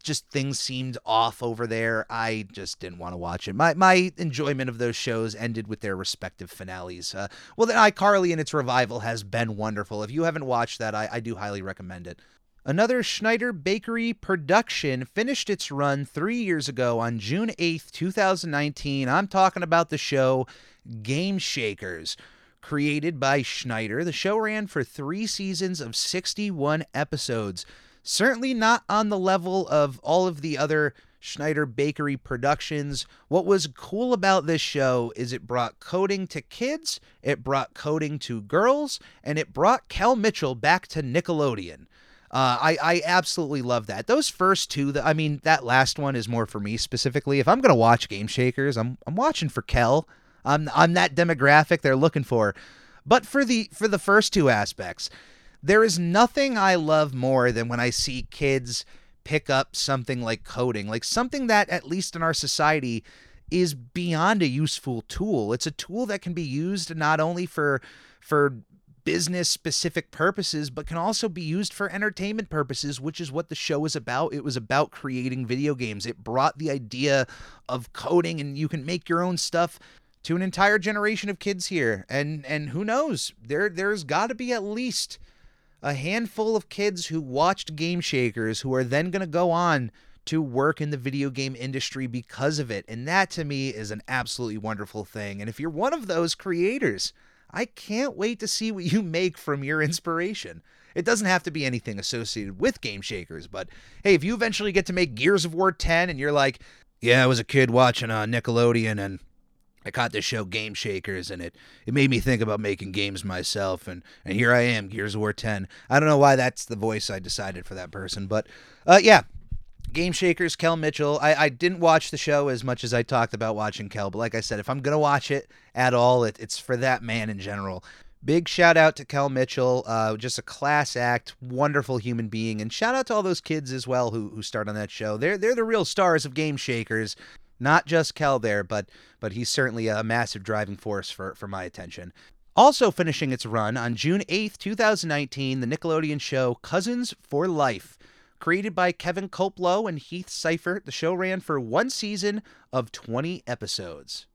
just things seemed off over there. I just didn't want to watch it. My my enjoyment of those shows ended with their respective finales. Uh, well, then iCarly and its revival has been wonderful. If you haven't watched that, I, I do highly recommend it. Another Schneider Bakery production finished its run three years ago on June 8th, 2019. I'm talking about the show Game Shakers. Created by Schneider, the show ran for three seasons of 61 episodes. Certainly not on the level of all of the other Schneider Bakery productions. What was cool about this show is it brought coding to kids, it brought coding to girls, and it brought Kel Mitchell back to Nickelodeon. Uh, I I absolutely love that. Those first two, the, I mean, that last one is more for me specifically. If I'm gonna watch Game Shakers, I'm I'm watching for Kel. I'm I'm that demographic they're looking for. But for the for the first two aspects, there is nothing I love more than when I see kids pick up something like coding, like something that, at least in our society, is beyond a useful tool. It's a tool that can be used not only for for business specific purposes, but can also be used for entertainment purposes, which is what the show is about. It was about creating video games. It brought the idea of coding and you can make your own stuff to an entire generation of kids here. And and who knows? There there's got to be at least a handful of kids who watched Game Shakers who are then going to go on to work in the video game industry because of it. And that to me is an absolutely wonderful thing. And if you're one of those creators, I can't wait to see what you make from your inspiration. It doesn't have to be anything associated with Game Shakers, but hey, if you eventually get to make Gears of War 10 and you're like, yeah, I was a kid watching uh, Nickelodeon and I caught this show Game Shakers and it it made me think about making games myself and and here I am Gears of War 10. I don't know why that's the voice I decided for that person, but uh yeah. Game Shakers, Kel Mitchell. I, I didn't watch the show as much as I talked about watching Kel, but like I said, if I'm gonna watch it at all, it, it's for that man in general. Big shout out to Kel Mitchell, uh, just a class act, wonderful human being, and shout out to all those kids as well who who start on that show. They're they're the real stars of Game Shakers. Not just Kel there, but but he's certainly a massive driving force for for my attention. Also finishing its run on June 8th, 2019, the Nickelodeon show Cousins for Life. Created by Kevin Kopelow and Heath Seifert, the show ran for one season of 20 episodes.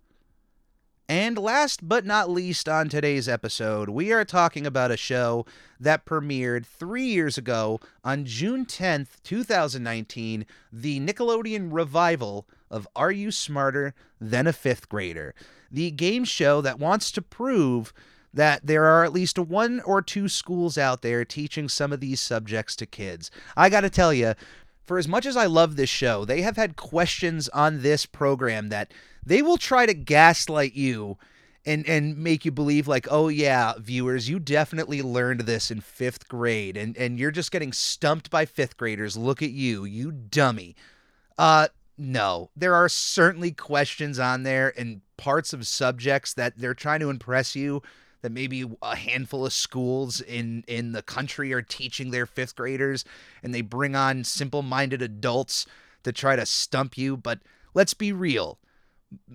And last but not least on today's episode, we are talking about a show that premiered three years ago on June 10th, 2019, the Nickelodeon revival of Are You Smarter Than a Fifth Grader? The game show that wants to prove that there are at least one or two schools out there teaching some of these subjects to kids. I got to tell you, for as much as I love this show, they have had questions on this program that they will try to gaslight you and and make you believe like oh yeah viewers you definitely learned this in 5th grade and and you're just getting stumped by 5th graders. Look at you you dummy. Uh no. There are certainly questions on there and parts of subjects that they're trying to impress you that maybe a handful of schools in in the country are teaching their 5th graders and they bring on simple-minded adults to try to stump you but let's be real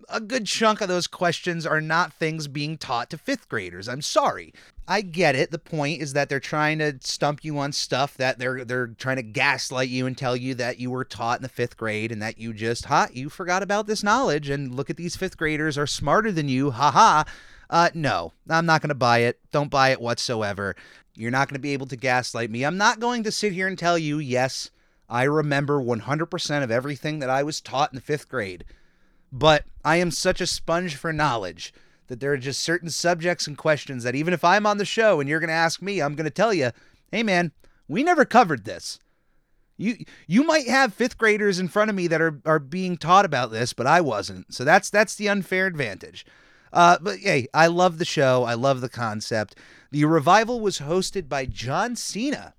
a good chunk of those questions are not things being taught to fifth graders. I'm sorry. I get it. The point is that they're trying to stump you on stuff that they're they're trying to gaslight you and tell you that you were taught in the fifth grade and that you just ha you forgot about this knowledge and look at these fifth graders are smarter than you. Ha ha. Uh, no, I'm not going to buy it. Don't buy it whatsoever. You're not going to be able to gaslight me. I'm not going to sit here and tell you, yes, I remember 100% of everything that I was taught in the fifth grade. But I am such a sponge for knowledge that there are just certain subjects and questions that even if I'm on the show and you're going to ask me, I'm going to tell you, hey man, we never covered this. You you might have fifth graders in front of me that are are being taught about this, but I wasn't. So that's that's the unfair advantage. Uh, but hey, I love the show. I love the concept. The revival was hosted by John Cena.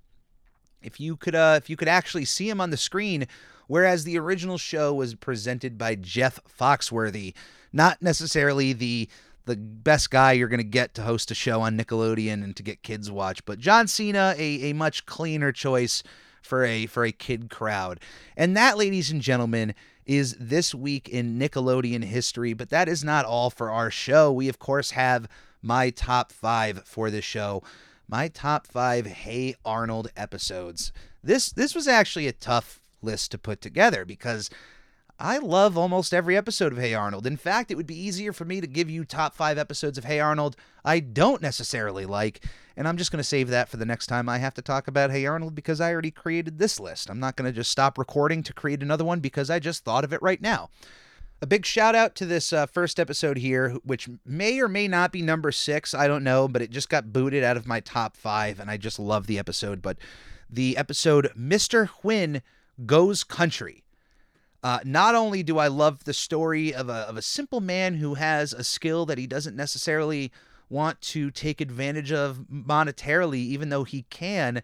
If you could uh, if you could actually see him on the screen, whereas the original show was presented by Jeff Foxworthy, not necessarily the the best guy you're going to get to host a show on Nickelodeon and to get kids watch, but John Cena a, a much cleaner choice for a for a kid crowd. And that ladies and gentlemen is this week in Nickelodeon history, but that is not all for our show. We of course have my top 5 for this show. My top 5 Hey Arnold episodes. This this was actually a tough list to put together because I love almost every episode of Hey Arnold. In fact, it would be easier for me to give you top five episodes of Hey Arnold I don't necessarily like, and I'm just going to save that for the next time I have to talk about Hey Arnold because I already created this list. I'm not going to just stop recording to create another one because I just thought of it right now. A big shout out to this uh, first episode here, which may or may not be number six. I don't know, but it just got booted out of my top five, and I just love the episode. But the episode Mr. Hyunh Goes Country. Uh, not only do I love the story of a, of a simple man who has a skill that he doesn't necessarily want to take advantage of monetarily, even though he can,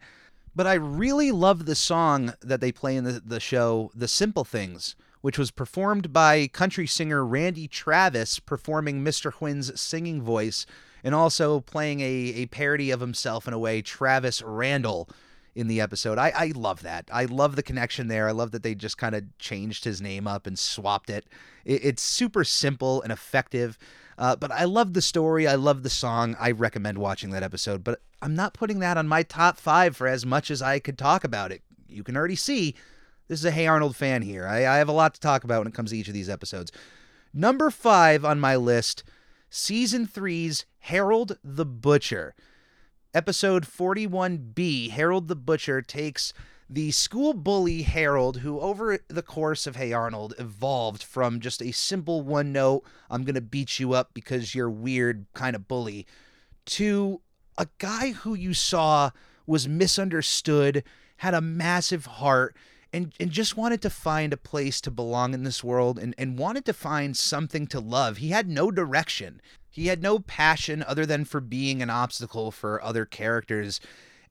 but I really love the song that they play in the, the show, The Simple Things, which was performed by country singer Randy Travis, performing Mr. Hyunh's singing voice, and also playing a, a parody of himself in a way, Travis Randall in the episode. I, I love that. I love the connection there. I love that they just kind of changed his name up and swapped it. it it's super simple and effective. Uh, but I love the story. I love the song. I recommend watching that episode. But I'm not putting that on my top five for as much as I could talk about it. You can already see this is a Hey Arnold fan here. I, I have a lot to talk about when it comes to each of these episodes. Number five on my list, season three's Harold the Butcher episode 41B, Harold the Butcher takes the school bully Harold, who over the course of Hey Arnold evolved from just a simple one note, I'm going to beat you up because you're weird kind of bully, to a guy who you saw was misunderstood, had a massive heart, and, and just wanted to find a place to belong in this world and, and wanted to find something to love. He had no direction. He had no passion other than for being an obstacle for other characters,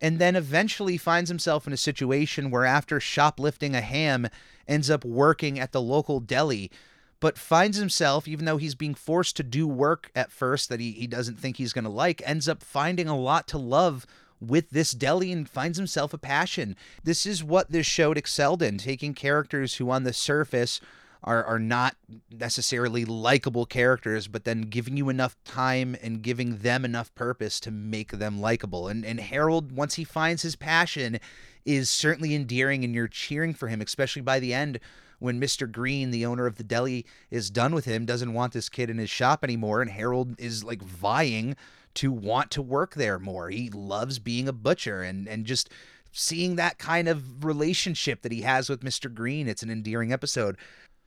and then eventually finds himself in a situation where, after shoplifting a ham, ends up working at the local deli, but finds himself, even though he's being forced to do work at first that he, he doesn't think he's going to like, ends up finding a lot to love with this deli and finds himself a passion. This is what this show excelled in, taking characters who on the surface are are not necessarily likable characters, but then giving you enough time and giving them enough purpose to make them likable. And and Harold, once he finds his passion, is certainly endearing, and you're cheering for him, especially by the end when Mr. Green, the owner of the deli, is done with him, doesn't want this kid in his shop anymore, and Harold is like vying to want to work there more. He loves being a butcher and and just seeing that kind of relationship that he has with Mr. Green. It's an endearing episode.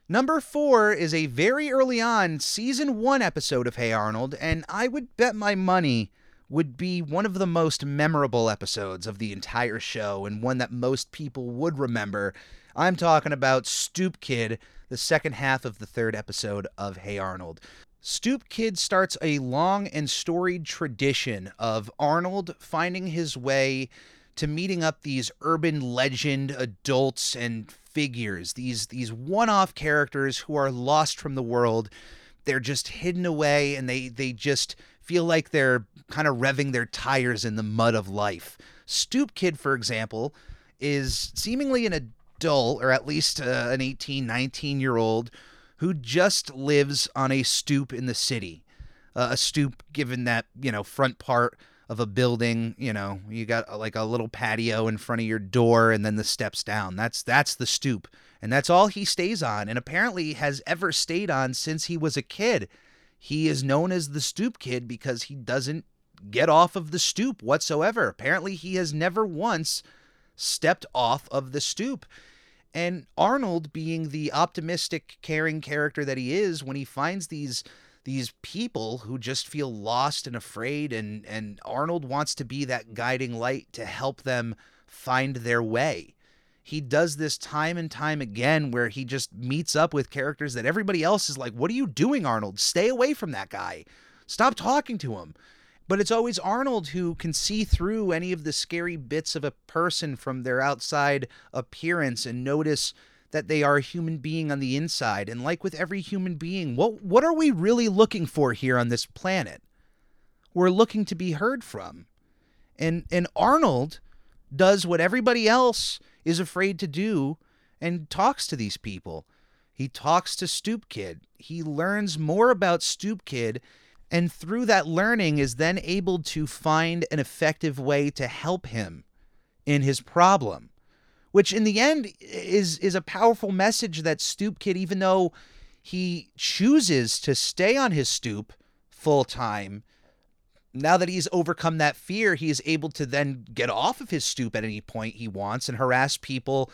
Number four is a very early on season one episode of Hey Arnold, and I would bet my money would be one of the most memorable episodes of the entire show and one that most people would remember. I'm talking about Stoop Kid, the second half of the third episode of Hey Arnold. Stoop Kid starts a long and storied tradition of Arnold finding his way to meeting up these urban legend adults and figures, these these one-off characters who are lost from the world. They're just hidden away and they they just feel like they're kind of revving their tires in the mud of life. Stoop Kid, for example, is seemingly an adult or at least uh, an 18, 19 year old who just lives on a stoop in the city. Uh, a stoop, given that, you know, front part of a building, you know, you got uh, like a little patio in front of your door and then the steps down. That's that's the stoop. And that's all he stays on and apparently has ever stayed on since he was a kid. He is known as the stoop kid because he doesn't get off of the stoop whatsoever. Apparently he has never once stepped off of the stoop. And Arnold, being the optimistic, caring character that he is, when he finds these these people who just feel lost and afraid and and Arnold wants to be that guiding light to help them find their way. He does this time and time again where he just meets up with characters that everybody else is like, "What are you doing, Arnold? Stay away from that guy. Stop talking to him." But it's always Arnold who can see through any of the scary bits of a person from their outside appearance and notice that they are a human being on the inside. And like with every human being, what what are we really looking for here on this planet? We're looking to be heard from. And and Arnold does what everybody else is afraid to do and talks to these people. He talks to Stoop Kid. He learns more about Stoop Kid and through that learning is then able to find an effective way to help him in his problem which in the end is is a powerful message that Stoop Kid, even though he chooses to stay on his stoop full time, now that he's overcome that fear, he is able to then get off of his stoop at any point he wants and harass people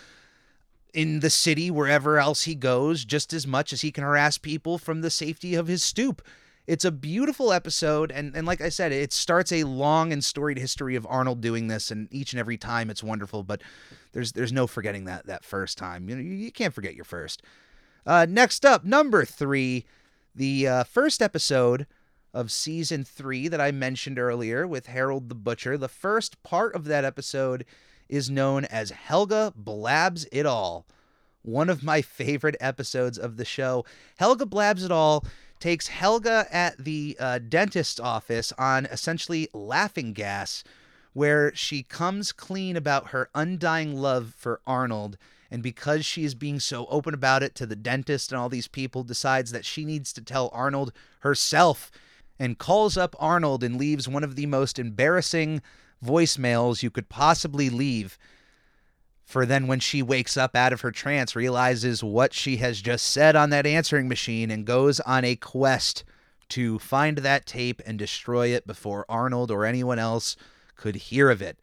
in the city wherever else he goes just as much as he can harass people from the safety of his stoop. It's a beautiful episode, and, and like I said, it starts a long and storied history of Arnold doing this, and each and every time it's wonderful. But there's there's no forgetting that that first time. You know, you, can't forget your first. Uh, next up, number three, the uh, first episode of season three that I mentioned earlier with Harold the Butcher. The first part of that episode is known as Helga Blabs It All. One of my favorite episodes of the show. Helga Blabs It All takes Helga at the uh, dentist's office on essentially laughing gas, where she comes clean about her undying love for Arnold. And because she is being so open about it to the dentist and all these people, decides that she needs to tell Arnold herself and calls up Arnold and leaves one of the most embarrassing voicemails you could possibly leave for then when she wakes up out of her trance realizes what she has just said on that answering machine and goes on a quest to find that tape and destroy it before Arnold or anyone else could hear of it.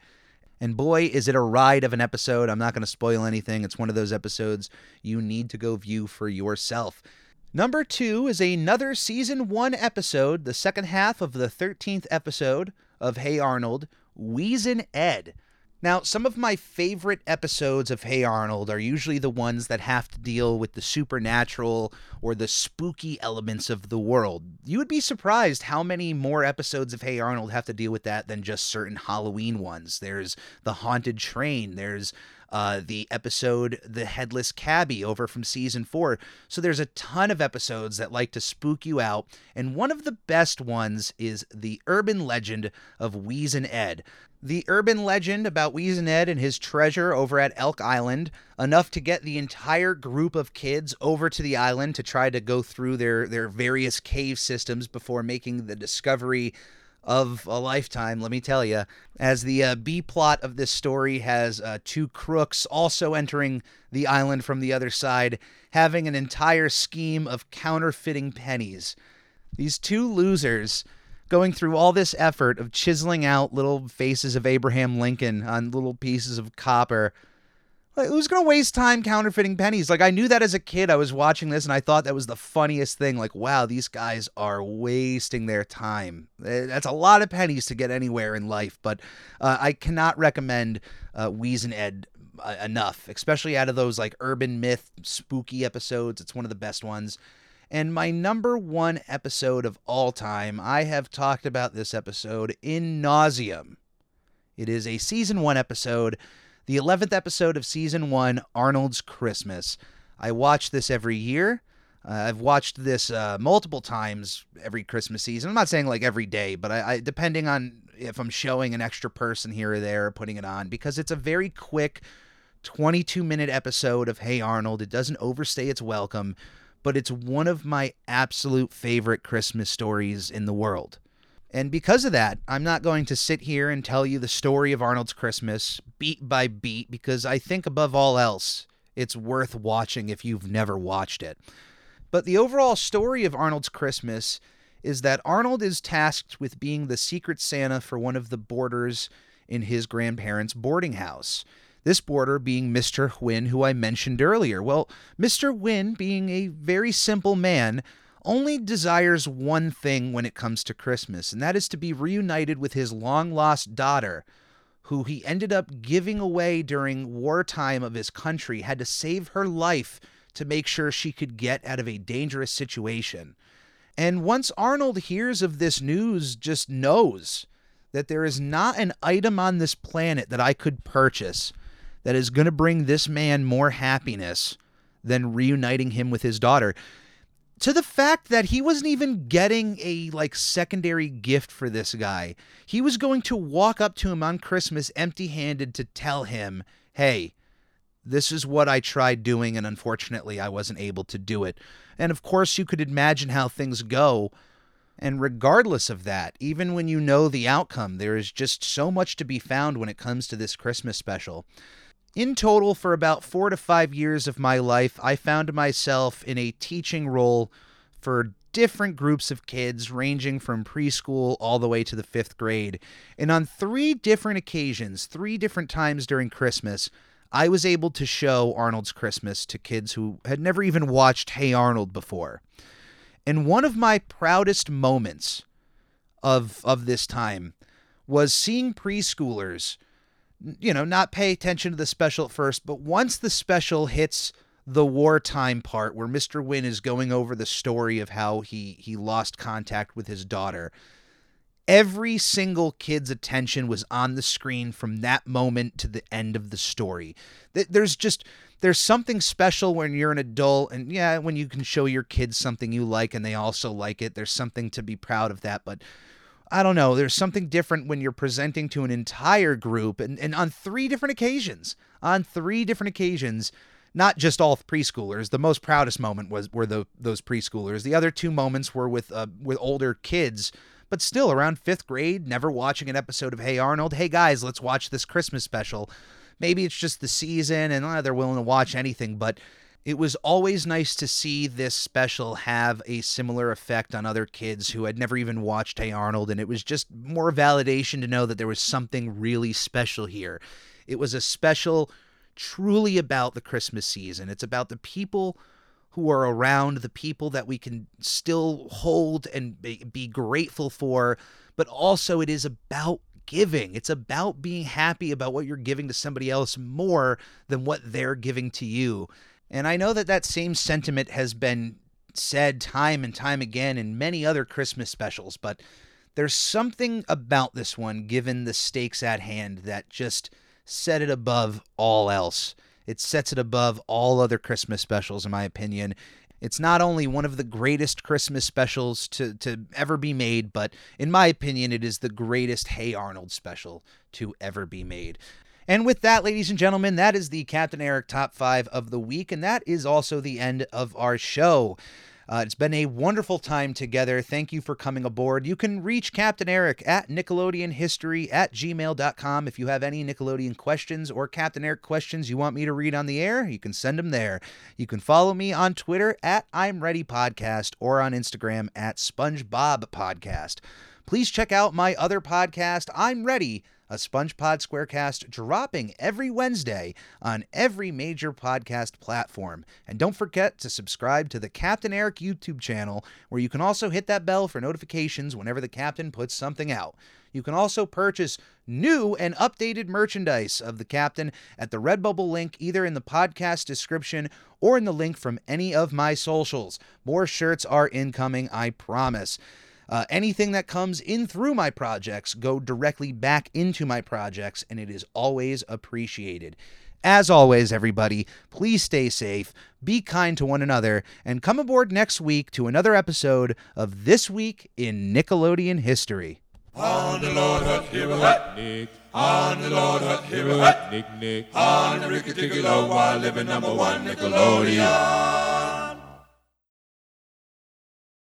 And boy, is it a ride of an episode. I'm not going to spoil anything. It's one of those episodes you need to go view for yourself. Number two is another season one episode, the second half of the 13th episode of Hey Arnold, Wheezin' Ed. Now, some of my favorite episodes of Hey Arnold are usually the ones that have to deal with the supernatural or the spooky elements of the world. You would be surprised how many more episodes of Hey Arnold have to deal with that than just certain Halloween ones. There's The Haunted Train, there's uh, the episode The Headless Cabbie over from season four. So there's a ton of episodes that like to spook you out, and one of the best ones is The Urban Legend of Wheezin' Ed. The urban legend about Wheezin' Ed and his treasure over at Elk Island, enough to get the entire group of kids over to the island to try to go through their, their various cave systems before making the discovery of a lifetime, let me tell you. As the uh, B plot of this story has uh, two crooks also entering the island from the other side, having an entire scheme of counterfeiting pennies. These two losers going through all this effort of chiseling out little faces of Abraham Lincoln on little pieces of copper. Like, who's going to waste time counterfeiting pennies? Like, I knew that as a kid. I was watching this and I thought that was the funniest thing. Like, wow, these guys are wasting their time. Eh, that's a lot of pennies to get anywhere in life, but uh, I cannot recommend uh, Wheezin' Ed uh, enough, especially out of those like urban myth, spooky episodes. It's one of the best ones. And my number one episode of all time, I have talked about this episode in nauseum. It is a season one episode, the 11th episode of season one, Arnold's Christmas. I watch this every year. Uh, I've watched this uh, multiple times every Christmas season. I'm not saying like every day, but I, I, depending on if I'm showing an extra person here or there, putting it on, because it's a very quick 22 minute episode of Hey Arnold. It doesn't overstay its welcome but it's one of my absolute favorite Christmas stories in the world. And because of that, I'm not going to sit here and tell you the story of Arnold's Christmas beat by beat because I think above all else, it's worth watching if you've never watched it. But the overall story of Arnold's Christmas is that Arnold is tasked with being the secret Santa for one of the boarders in his grandparents' boarding house. This boarder being Mr. Hyunh, who I mentioned earlier. Well, Mr. Hyunh, being a very simple man, only desires one thing when it comes to Christmas, and that is to be reunited with his long lost daughter, who he ended up giving away during wartime of his country, had to save her life to make sure she could get out of a dangerous situation. And once Arnold hears of this news, just knows that there is not an item on this planet that I could purchase that is going to bring this man more happiness than reuniting him with his daughter to the fact that he wasn't even getting a like secondary gift for this guy. He was going to walk up to him on Christmas empty-handed to tell him, "Hey, this is what I tried doing and unfortunately I wasn't able to do it." And of course, you could imagine how things go. And regardless of that, even when you know the outcome, there is just so much to be found when it comes to this Christmas special. In total, for about four to five years of my life, I found myself in a teaching role for different groups of kids, ranging from preschool all the way to the fifth grade. And on three different occasions, three different times during Christmas, I was able to show Arnold's Christmas to kids who had never even watched Hey Arnold before. And one of my proudest moments of of this time was seeing preschoolers you know, not pay attention to the special at first, but once the special hits the wartime part where Mr. Hyunh is going over the story of how he he lost contact with his daughter, every single kid's attention was on the screen from that moment to the end of the story. There's just there's something special when you're an adult and yeah, when you can show your kids something you like and they also like it. There's something to be proud of that, but I don't know. There's something different when you're presenting to an entire group and, and on three different occasions. On three different occasions, not just all preschoolers. The most proudest moment was were the those preschoolers. The other two moments were with uh, with older kids, but still around fifth grade, never watching an episode of Hey Arnold. Hey guys, let's watch this Christmas special. Maybe it's just the season and uh, they're willing to watch anything, but it was always nice to see this special have a similar effect on other kids who had never even watched Hey Arnold, and it was just more validation to know that there was something really special here. It was a special truly about the Christmas season. It's about the people who are around, the people that we can still hold and be grateful for, but also it is about giving. It's about being happy about what you're giving to somebody else more than what they're giving to you. And I know that that same sentiment has been said time and time again in many other Christmas specials, but there's something about this one, given the stakes at hand, that just set it above all else. It sets it above all other Christmas specials, in my opinion. It's not only one of the greatest Christmas specials to, to ever be made, but in my opinion, it is the greatest Hey Arnold special to ever be made. And with that, ladies and gentlemen, that is the Captain Eric top five of the week, and that is also the end of our show. Uh, it's been a wonderful time together. Thank you for coming aboard. You can reach Captain Eric at NickelodeonHistory at gmail.com. If you have any Nickelodeon questions or Captain Eric questions you want me to read on the air, you can send them there. You can follow me on Twitter at I'm Ready Podcast or on Instagram at SpongeBob Podcast. Please check out my other podcast, I'm Ready a SpongePod Squarecast dropping every Wednesday on every major podcast platform. And don't forget to subscribe to the Captain Eric YouTube channel, where you can also hit that bell for notifications whenever the captain puts something out. You can also purchase new and updated merchandise of the captain at the Redbubble link either in the podcast description or in the link from any of my socials. More shirts are incoming, I promise. Uh, anything that comes in through my projects go directly back into my projects, and it is always appreciated. As always, everybody, please stay safe, be kind to one another, and come aboard next week to another episode of This Week in Nickelodeon History. On the Lord hut, Nick. On the Lord Nick, Nick. On the Low, while living number one Nickelodeon.